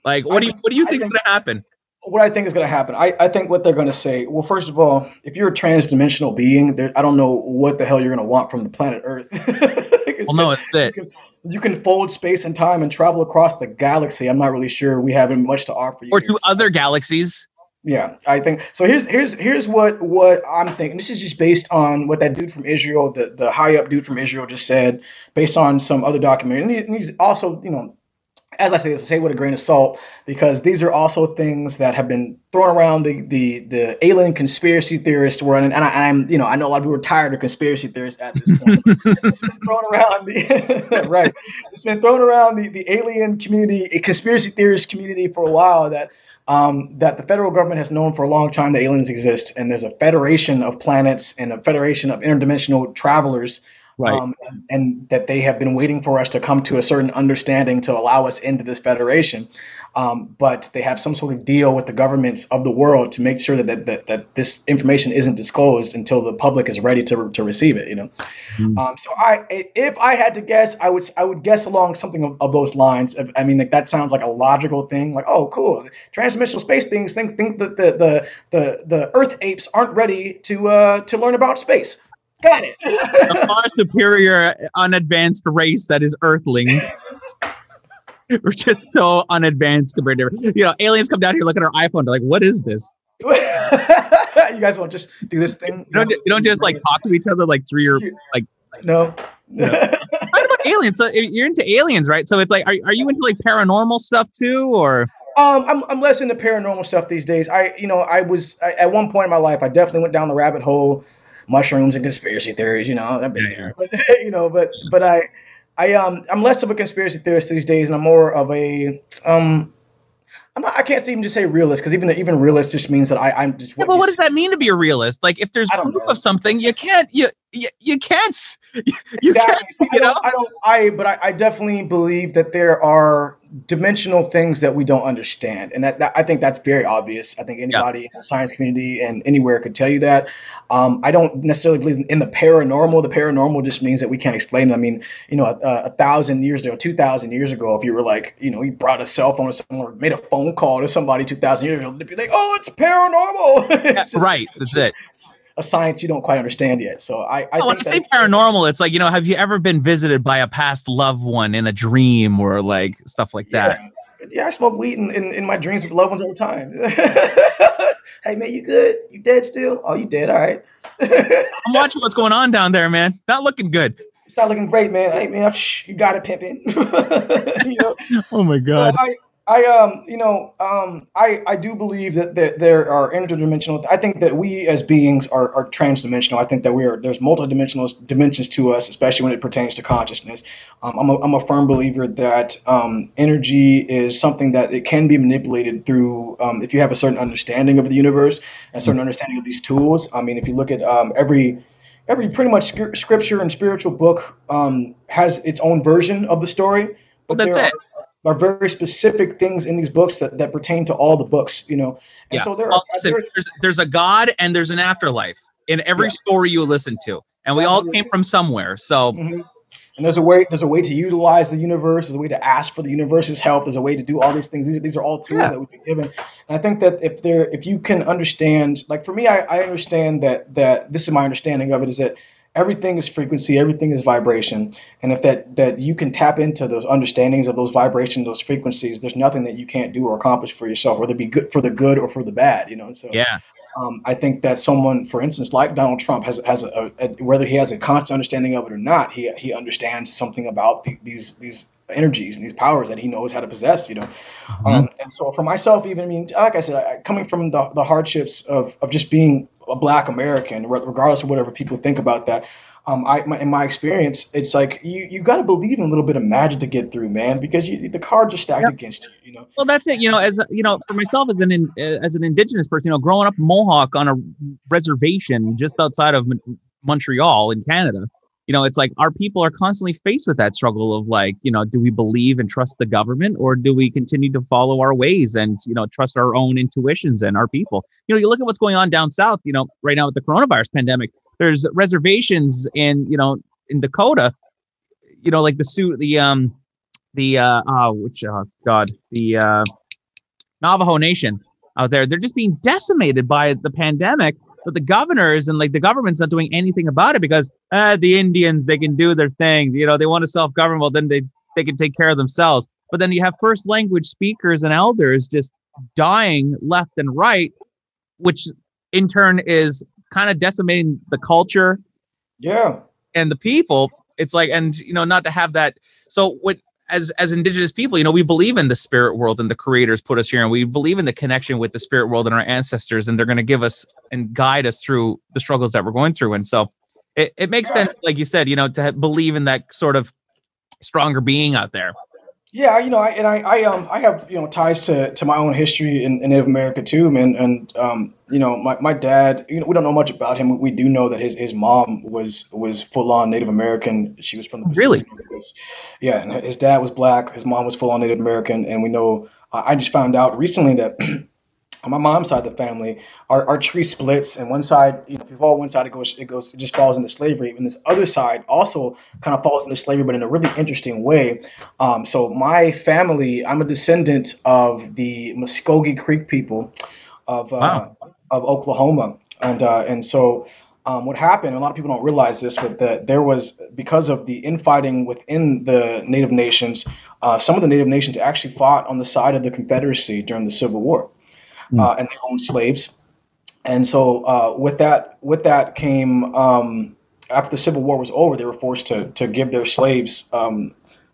Like, what do you what do you think, think is going to happen? What I think is going to happen, I, I think what they're going to say. Well, first of all, if you're a transdimensional being, I don't know what the hell you're going to want from the planet Earth. well, no, it's it. You can, you can, fold space and time and travel across the galaxy. I'm not really sure we have much to offer you. Or to other galaxies. Yeah, I think so. Here's here's here's what what I'm thinking. This is just based on what that dude from Israel, the the high up dude from Israel, just said, based on some other documentary. And, he, and he's also, you know, as I say this, I say with a grain of salt because these are also things that have been thrown around the the the alien conspiracy theorists were, And, and I, am you know I know a lot of people are tired of conspiracy theorists at this point. it's been thrown around the right. It's been thrown around the the alien community, conspiracy theorist community for a while that um, that the federal government has known for a long time that aliens exist, and there's a federation of planets and a federation of interdimensional travelers Right. Um, and, and that they have been waiting for us to come to a certain understanding to allow us into this federation. Um, but they have some sort of deal with the governments of the world to make sure that, that, that, that this information isn't disclosed until the public is ready to, to receive it, you know? Mm. Um, so I, if I had to guess, I would, I would guess along something of, of those lines. I mean, like that sounds like a logical thing. Like, oh, cool. Transdimensional space beings think, think that the, the, the, the earth apes aren't ready to, uh, to learn about space. Got it. a far superior unadvanced race that is earthlings. We're just so unadvanced compared to you know aliens come down here look at our iphone they're like what is this? You guys want to just do this thing? You don't, you don't just like talk to each other like through your like no. What about aliens? So you're into aliens right? So it's like are, are you into like paranormal stuff too or? Um, I'm, I'm less into paranormal stuff these days. I, you know, I was I, at one point in my life, I definitely went down the rabbit hole, mushrooms and conspiracy theories. You know, I've been there, but you know, but but I, I um, I'm less of a conspiracy theorist these days, and I'm more of a um, I'm not, I can't even just say realist because even even realist just means that I I'm just. Yeah, but what does that mean to be a realist? Like, if there's proof of something, you can't you you, you can't you, you exactly. I don't, I don't I but I, I definitely believe that there are dimensional things that we don't understand and that, that I think that's very obvious. I think anybody in the science community and anywhere could tell you that. Um, I don't necessarily believe in the paranormal. The paranormal just means that we can't explain it. I mean, you know, a, a thousand years ago, two thousand years ago, if you were like, you know, you brought a cell phone to someone or made a phone call to somebody two thousand years ago, they'd be like, "Oh, it's paranormal." It's just- right, that's it. A science you don't quite understand yet. So I, I Oh, when I think say paranormal, it's like you know, have you ever been visited by a past loved one in a dream or like stuff like that? Yeah. Yeah, I smoke weed in, in, in my dreams with loved ones all the time. hey man, you good? You dead still? Oh, you dead? All right. I'm watching what's going on down there, man. Not looking good. It's not looking great, man. Hey man, shh, you got it, pimping. you know, Oh my god. I, I um, you know, um, I I do believe that, that there are interdimensional. I think that we as beings are, are transdimensional. I think that we are there's multidimensional dimensions to us, especially when it pertains to consciousness. Um, I'm a, I'm a firm believer that um, energy is something that it can be manipulated through um, if you have a certain understanding of the universe and a certain understanding of these tools. I mean, if you look at um, every every pretty much scripture and spiritual book um, has its own version of the story. Well, that's it. Are, are very specific things in these books that, that pertain to all the books, you know. And Yeah. so there are listen, there's- there's, a God and there's an afterlife in every Yeah. story you listen to, and we all came from somewhere. So Mhm. And there's a way there's a way to utilize the universe. There's a way to ask for the universe's help. There's a way to do all these things. These are, these are all tools Yeah. that we've been given. And I think that if there if you can understand, like for me, I, I understand that that this is my understanding of it is that everything is frequency, everything is vibration, and if that that you can tap into those understandings of those vibrations, those frequencies, there's nothing that you can't do or accomplish for yourself, whether it be good for the good or for the bad. You know, and so yeah, um, I think that someone, for instance, like Donald Trump, has has a, a, whether he has a conscious understanding of it or not, he he understands something about the, these these energies and these powers that he knows how to possess. You know, um, and so for myself, even I mean, like I said, I, coming from the, the hardships of of just being a Black American, regardless of whatever people think about that. Um, I, my, in my experience, it's like you, you got to believe in a little bit of magic to get through, man, because you, the cards are stacked Yeah. against you. You know, well, that's it. You know, as you know, for myself as an in, as an indigenous person, you know, growing up Mohawk on a reservation just outside of Montreal in Canada, you know, it's like our people are constantly faced with that struggle of like, you know, do we believe and trust the government or do we continue to follow our ways and you know trust our own intuitions and our people? You know, you look at what's going on down south. You know, right now with the coronavirus pandemic, there's reservations in you know in Dakota. You know, like the suit, the um, the uh, oh, which uh, God, the uh, Navajo Nation out there. They're just being decimated by the pandemic. But the governors and like the government's not doing anything about it because uh, the Indians they can do their thing. You know, they want to self govern. Well, then they they can take care of themselves. But then you have first language speakers and elders just dying left and right, which in turn is kind of decimating the culture yeah, and the people it's like and you know not to have that so what as as indigenous people you know we believe in the spirit world and the creators put us here and we believe in the connection with the spirit world and our ancestors and they're going to give us and guide us through the struggles that we're going through. And so it, it makes sense like you said you know to believe in that sort of stronger being out there Yeah, you know, I, and I, I, um, I have you know ties to, to my own history in, in Native America too, man. And um, you know, my, my dad, you know, we don't know much about him. We do know that his, his mom was was full on Native American. She was from the really, yeah. And his dad was black. His mom was full on Native American. And we know, uh, I just found out recently that on my mom's side of the family, our, our tree splits, and one side, you know, if you fall one side, it goes, it goes, it just falls into slavery, and this other side also kind of falls into slavery, but in a really interesting way. Um, so my family, I'm a descendant of the Muskogee Creek people of uh, wow. of Oklahoma, and uh, and so. Um, what happened, a lot of people don't realize this, but that there was, because of the infighting within the Native nations, uh, some of the Native nations actually fought on the side of the Confederacy during the Civil War mm. uh, and they owned slaves. And so uh, with that with that came um, after the Civil War was over, they were forced to to give their slaves um,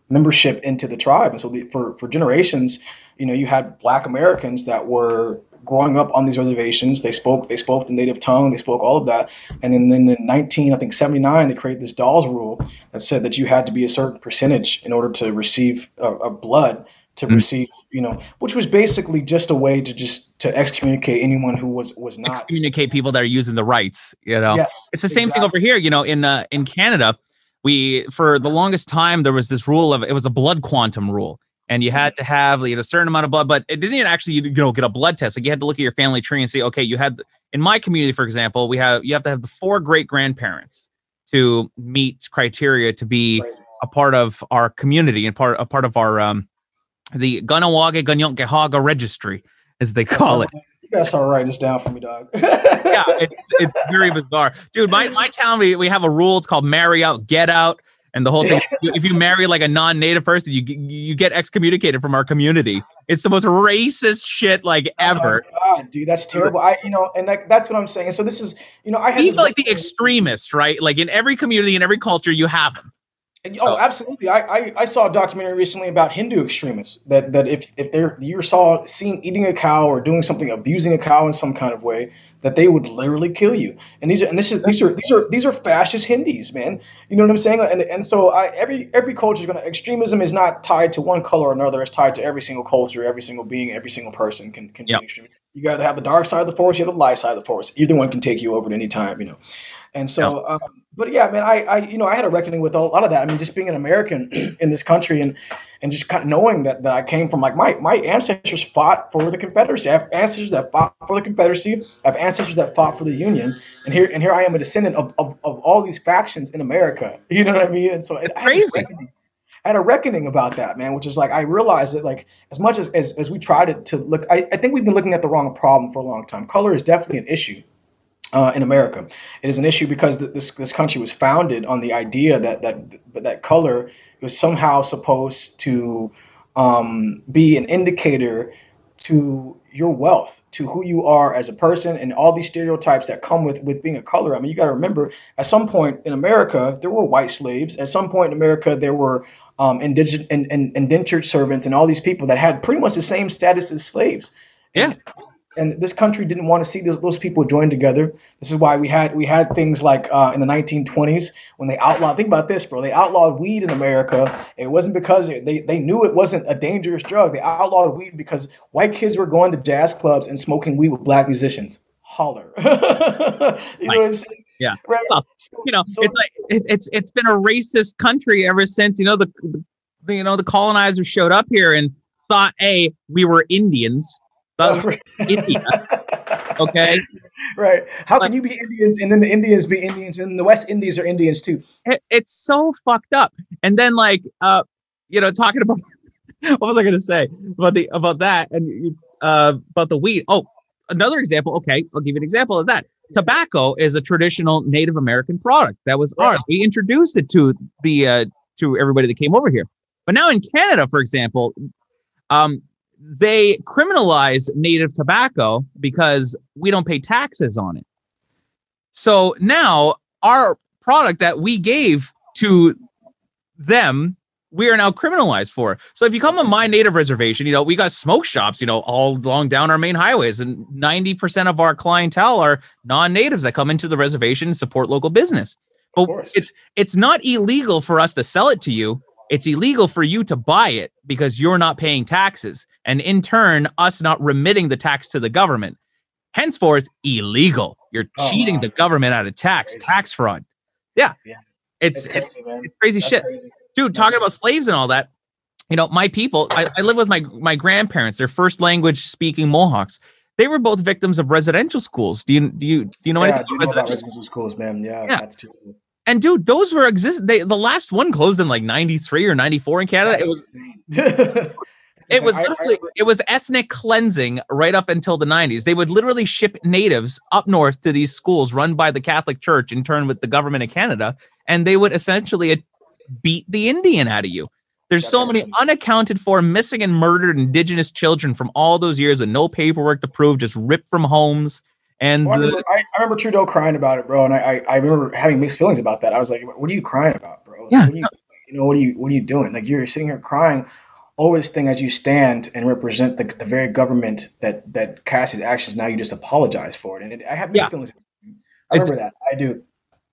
membership into the tribe. And so the, for for generations, you know, you had Black Americans that were growing up on these reservations. They spoke they spoke the native tongue. They spoke all of that. And then in 19 I think 79 they created this Dawes rule that said that you had to be a certain percentage in order to receive a, a blood to mm-hmm. receive, you know, which was basically just a way to just to excommunicate anyone who was was not excommunicate people that are using the rights. You know, yes, it's the same exactly. thing over here. You know, in uh, in Canada, we for the longest time there was this rule of it was a blood quantum rule, and you had mm-hmm. to have you know, a certain amount of blood, but it didn't actually you know get a blood test. Like you had to look at your family tree and say, okay, you had in my community, for example, we have you have to have the four great grandparents to meet criteria to be Crazy. a part of our community and part a part of our um the Kahnawake Kanien'kehá:ka registry, as they call it. You gotta start writing this down for me, dog. yeah, it's, it's very bizarre, dude. My my town we, we have a rule. It's called marry out, get out, and the whole thing. if you marry like a non-native person, you you get excommunicated from our community. It's the most racist shit like oh ever. Oh God, dude, that's terrible. I you know, and like, that's what I'm saying. So this is you know, I had he's like the extremist, right? Like in every community, in every culture, you have Oh, absolutely. I, I, I, saw a documentary recently about Hindu extremists that, that if, if they're you saw seen eating a cow or doing something abusing a cow in some kind of way, that they would literally kill you. And these are and this is these are these are these are fascist Hindus, man. You know what I'm saying? And and so I, every every culture is gonna extremism is not tied to one color or another. It's tied to every single culture, every single being, every single person can can yep. be extreme. You gotta have the dark side of the force, you have the light side of the force. Either one can take you over at any time, you know. And so, um, but yeah, man, I, I, you know, I had a reckoning with a lot of that. I mean, just being an American in this country and, and just kind of knowing that, that I came from like my, my ancestors fought for the Confederacy. I have ancestors that fought for the Confederacy. I have ancestors that fought for the Union. And here, and here I am a descendant of, of, of all these factions in America. You know what I mean? And so it, crazy. I had a reckoning about that, man, which is like I realized that like as much as as, as we try to, to look, I, I think we've been looking at the wrong problem for a long time. Color is definitely an issue uh, in America. It is an issue because this this country was founded on the idea that that that color was somehow supposed to um, be an indicator to your wealth, to who you are as a person, and all these stereotypes that come with with being a color. I mean, you got to remember, at some point in America, there were white slaves. At some point in America, there were um, indigent and, and indentured servants, and all these people that had pretty much the same status as slaves. Yeah. And this country didn't want to see those, those people join together. This is why we had we had things like uh, in the 1920s when they outlawed. Think about this, bro. They outlawed weed in America. It wasn't because they they knew it wasn't a dangerous drug. They outlawed weed because white kids were going to jazz clubs and smoking weed with black musicians. Holler. you know what I'm saying? Yeah. Right. Well, you know, so, it's like it, it's it's been a racist country ever since you know the, the you know the colonizers showed up here and thought a we were Indians but oh, India. Okay. Right. How can you be Indians and then the Indians be Indians and the West Indies are Indians too? It, it's so fucked up. And then like uh you know talking about what was I going to say about the about that and uh about the wheat. Oh, another example. Okay, I'll give you an example of that. Tobacco is a traditional Native American product. That was ours. We introduced it to the uh to everybody that came over here. But now in Canada, for example, um, they criminalize native tobacco because we don't pay taxes on it. So now our product that we gave to them, we are now criminalized for. So if you come on my native reservation, you know, we got smoke shops, you know, all along down our main highways, and 90% of our clientele are non-natives that come into the reservation and support local business. But it's it's not illegal for us to sell it to you it's illegal for you to buy it because you're not paying taxes, and in turn, us not remitting the tax to the government. Henceforth, illegal. You're Oh, cheating wow. the government out of tax, Crazy. tax fraud. Yeah, Yeah. it's It's crazy, it's crazy shit crazy. dude talking about slaves and all that you know my people I, I live with my my grandparents they're first language speaking mohawks they were both victims of residential schools do you do you do you know yeah, anything about know about residential residential schools, man. Yeah, Yeah. that's too. And dude those were exist they the last one closed in like 93 or 94 in canada. It was it was literally it was ethnic cleansing right up until the 90s they would literally ship natives up north to these schools run by the catholic church in turn with the government of canada and they would essentially beat the indian out of you. There's so many unaccounted for missing and murdered indigenous children from all those years with no paperwork to prove just ripped from homes and Well, I, remember, I, I remember Trudeau crying about it, bro, and I, I, I remember having mixed feelings about that. I was like, "What are you crying about, bro? Like, Yeah. what are you, you know, what are you, what are you doing? Like, you're sitting here crying over this thing as you stand and represent the, the very government that that cast these actions. Now you just apologize for it, and it, I have mixed Yeah. feelings. I remember that. I do.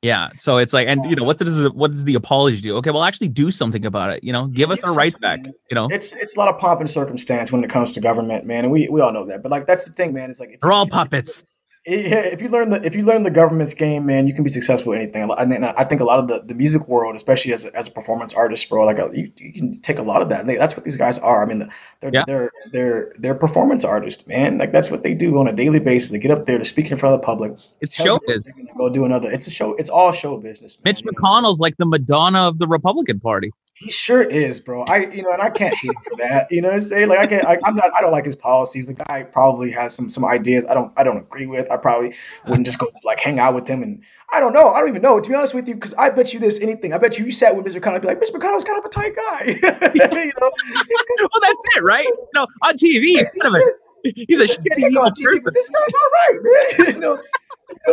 yeah so it's like and you know um, what does the, what does the apology do okay well actually do something about it you know give us our rights back man. you know It's it's a lot of pomp and circumstance when it comes to government, man, and we, we all know that. But like that's the thing, man. It's like they're all puppets Yeah, if you learn the if you learn the government's game, man, you can be successful at anything. And I think a lot of the, the music world, especially as a, as a performance artist, bro, like uh, you, you can take a lot of that. They, that's what these guys are. I mean, they're Yeah. they're they're they're performance artists, man. Like that's what they do on a daily basis. They get up there to speak in front of the public. it's you showbiz Go do another. It's a show. It's all show business. Man. mitch you know? mcconnell's like the madonna of the republican party He sure is, bro. I, you know, and I can't hate him for that. You know what I'm saying? Like, I can't. I, I'm not. I don't like his policies. The guy probably has some some ideas I don't. I don't agree with. I probably wouldn't just go like hang out with him. And I don't know. I don't even know. To be honest with you, because I bet you this anything. I bet you you sat with Mr. McConnell, and be like, Mr. McConnell's kind of a tight guy. you know, well that's it right you know on tv he's kind of a he's a shitty He's evil on TV, person but this guy's all right, man. you know.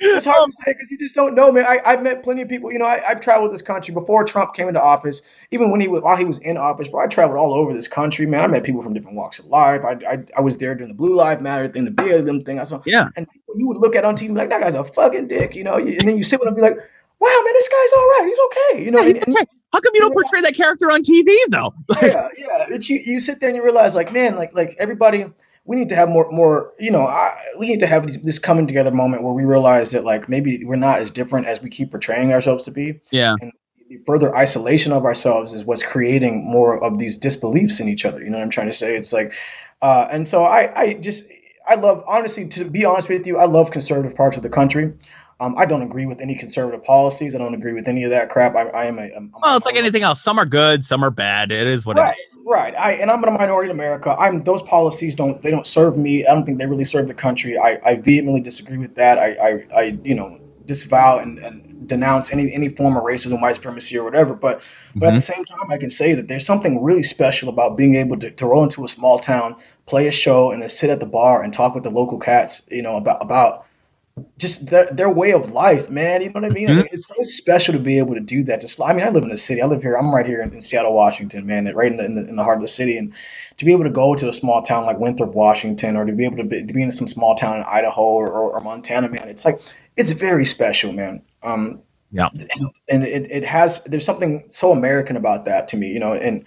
it's hard to say because you just don't know, man. I, I've met plenty of people. You know, I, I've traveled this country before Trump came into office. Even when he was while he was in office, bro, I traveled all over this country, man. I met people from different walks of life. I, I, I was there during the Blue Lives Matter thing, the BLM thing. I saw, yeah and people you would look at on TV like that guy's a fucking dick, you know. And then you sit with him and be like, wow, man, this guy's all right. He's okay, you know. Yeah, and- okay. how come you don't portray that character on tv though yeah, yeah. But you, you sit there and you realize, like, man, like, like everybody, we need to have more, more. You know, I, we need to have these, this coming together moment where we realize that, like, maybe we're not as different as we keep portraying ourselves to be. yeah and The further isolation of ourselves is what's creating more of these disbeliefs in each other. You know what I'm trying to say? It's like, uh, and so I, I just, I love, honestly, to be honest with you, I love conservative parts of the country. Um, I don't agree with any conservative policies. I don't agree with any of that crap. I, I am a. I'm, well it's like anything else some are good some are bad it is what right, it is right. I and I'm a minority in America. I'm those policies don't they don't serve me. I don't think they really serve the country. I, I vehemently disagree with that. I, I, I you know disavow and, and denounce any any form of racism, white supremacy, or whatever. But but at the mm-hmm. same time, I can say that there's something really special about being able to, to roll into a small town, play a show, and then sit at the bar and talk with the local cats. You know about about just their, their way of life, man. You know what I mean? Mhm. It's so special to be able to do that. Just, I mean, I live in the city. I live here. I'm right here in, in Seattle, Washington, man. Right in the, in the in the heart of the city, and to be able to go to a small town like Winthrop, Washington, or to be able to be, to be in some small town in Idaho or, or, or Montana, man, it's like it's very special, man. Um, Yeah. and, and it, it has there's something so American about that to me, you know, and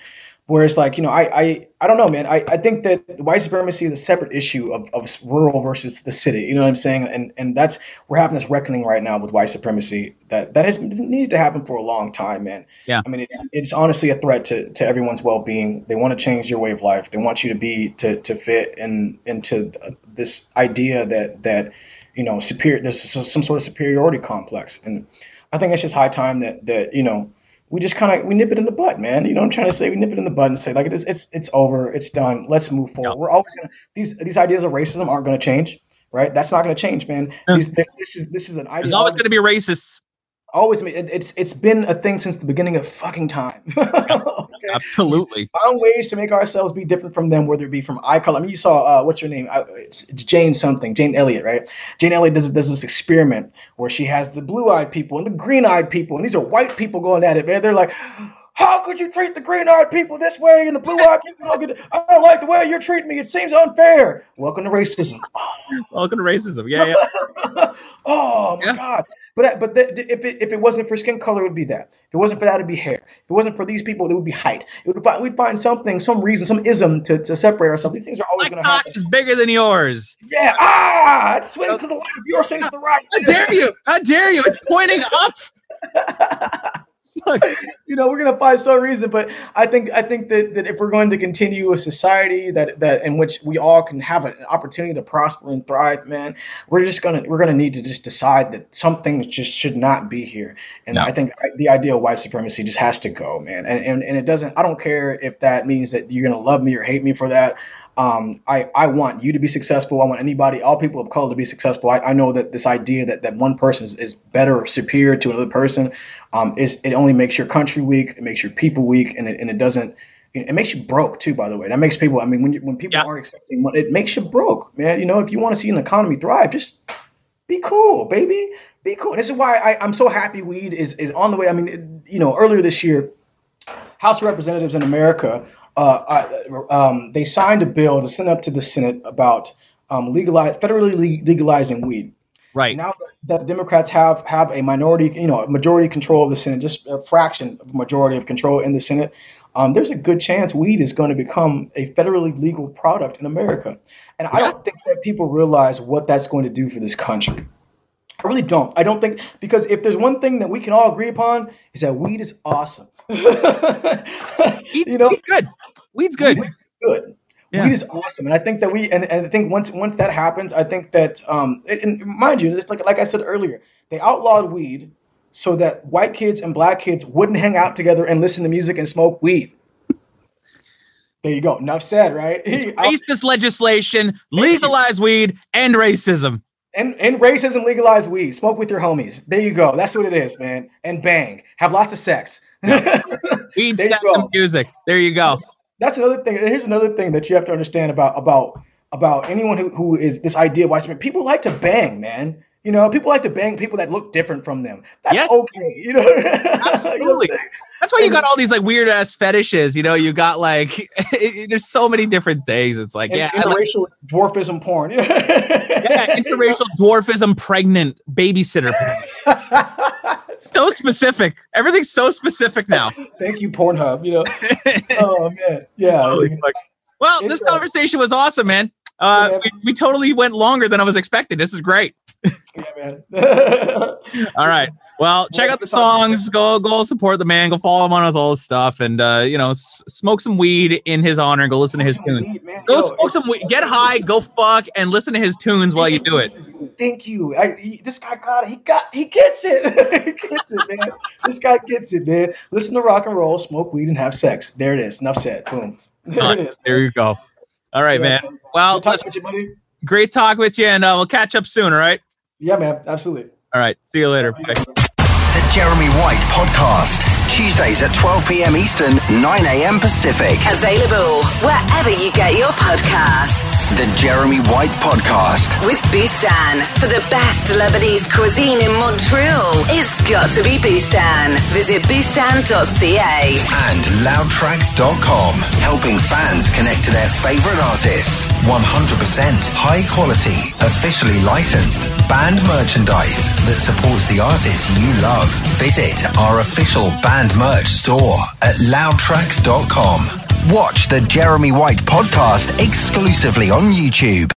whereas like you know I I, I don't know, man. I, I think that white supremacy is a separate issue of, of rural versus the city. You know what I'm saying? And and that's we're having this reckoning right now with white supremacy that that has needed to happen for a long time, man. Yeah. I mean, it, it's honestly a threat to, to everyone's well being. They want to change your way of life. They want you to be to to fit in into this idea that that you know superior. There's some sort of superiority complex, and I think it's just high time that that you know we just kind of we nip it in the butt, man. You know what I'm trying to say? We nip it in the butt and say like it's it's it's over, it's done. Let's move forward. Yeah. We're always gonna these these ideas of racism aren't going to change, right? That's not going to change, man. Yeah. These, this is this is an there's always going to be racists Always, it, it's it's been a thing since the beginning of fucking time. absolutely Found ways to make ourselves be different from them, whether it be from eye color. I mean, you saw uh, what's her name? Uh, it's, it's Jane something, Jane Elliott, right? Jane Elliott does, does this experiment where she has the blue-eyed people and the green-eyed people, and these are white people going at it, man. They're like. How could you treat the green-eyed people this way and the blue-eyed people? I don't like the way you're treating me. It seems unfair. Welcome to racism. welcome to racism yeah yeah oh my Yeah. god But but if it if it wasn't for skin color, it would be that. If it wasn't for that, it'd be hair. If it wasn't for these people, it would be height. It would we'd find something, some reason, some ism to, to separate ourselves. These things are always going to happen. is bigger than yours. Yeah. Ah, it swings to the left. Yours swings to the right. How dare you? How dare you? It's pointing up. You know, we're gonna find some reason, but I think I think that, that if we're going to continue a society that that in which we all can have an opportunity to prosper and thrive, man, we're just gonna we're gonna need to just decide that some things just should not be here. And No. I think the idea of white supremacy just has to go, man. And, and and it doesn't. I don't care if that means that you're gonna love me or hate me for that. Um, I, I want you to be successful. I want anybody, all people of color to be successful. I, I know that this idea that, that one person is, is better or superior to another person um, is it only makes your country weak, it makes your people weak, and it, and it doesn't. It makes you broke too, by the way. That makes people. I mean, when you, when people Yeah. aren't accepting, money, it makes you broke, man. You know, if you want to see an economy thrive, just be cool, baby. Be cool. And this is why I, I'm so happy weed is is on the way. I mean, it- you know, earlier this year, House of Representatives in America, uh, uh, um, they signed a bill to send up to the Senate about um, legalize federally legalizing weed. Right. Now that the Democrats have have a minority, you know, majority control of the Senate, just a fraction of the majority of control in the Senate, um, there's a good chance weed is going to become a federally legal product in America. And I don't think that people realize what that's going to do for this country. I really don't. I don't think because if there's one thing that we can all agree upon is that weed is awesome. You know, weed's good. Weed's good. Weed is good. Yeah. Weed is awesome, and I think that we and, and I think once once that happens, I think that um and, and mind you, it's like like I said earlier, they outlawed weed so that white kids and black kids wouldn't hang out together and listen to music and smoke weed. There you go. Enough said, right? Out- Racist legislation, legalize weed, and racism. and and racism legalize weed. Smoke with your homies. There you go. That's what it is, man. And bang. Have lots of sex. Weed, sex, and music. There you go. That's another thing. And here's another thing that you have to understand about about about anyone who, who is this idea of white supremacy. People like to bang, man. You know, people like to bang people that look different from them. That's Yeah. okay. You know, You know Absolutely. That's why you got all these like weird ass fetishes. You know, you got like there's so many different things. It's like And yeah, I like- interracial dwarfism porn. yeah, interracial dwarfism, pregnant babysitter. So specific. Everything's so specific now. Thank you, Pornhub. You know. oh man, yeah. Well, It's, this uh, conversation was awesome, man. Uh, Yeah. we, we totally went longer than I was expecting. This is great. Yeah, man. All right. Well, check out the songs. Go go support the man. Go follow him on his all his stuff, and uh, you know, s- smoke some weed in his honor and go listen to his tunes. weed. Go Yo, smoke some weed. Get high. Go fuck and listen to his tunes while you do it. Thank you. I, he, this guy got it. He got. He gets it. he gets it, man. This guy gets it, man. Listen to rock and roll, smoke weed, and have sex. There it is. Enough said. Boom. There it is. There you go. All right, Yeah. man. Well, talk with you, buddy. great talk with you, and uh, we'll catch up soon. All right. Yeah, man. Absolutely. All right. See you later. Bye. Jeremy White Podcast. Tuesdays at 12 p.m. Eastern, 9 a.m. Pacific. Available wherever you get your podcasts. The Jeremy White Podcast. With Boustan. For the best Lebanese cuisine in Montreal, it's got to be Boustan. Visit boustan.ca. And loudtrax.com. Helping fans connect to their favorite artists. 100% high quality, officially licensed band merchandise that supports the artists you love. Visit our official band merch store at loudtrax.com. Watch the Jeremy White podcast exclusively on YouTube.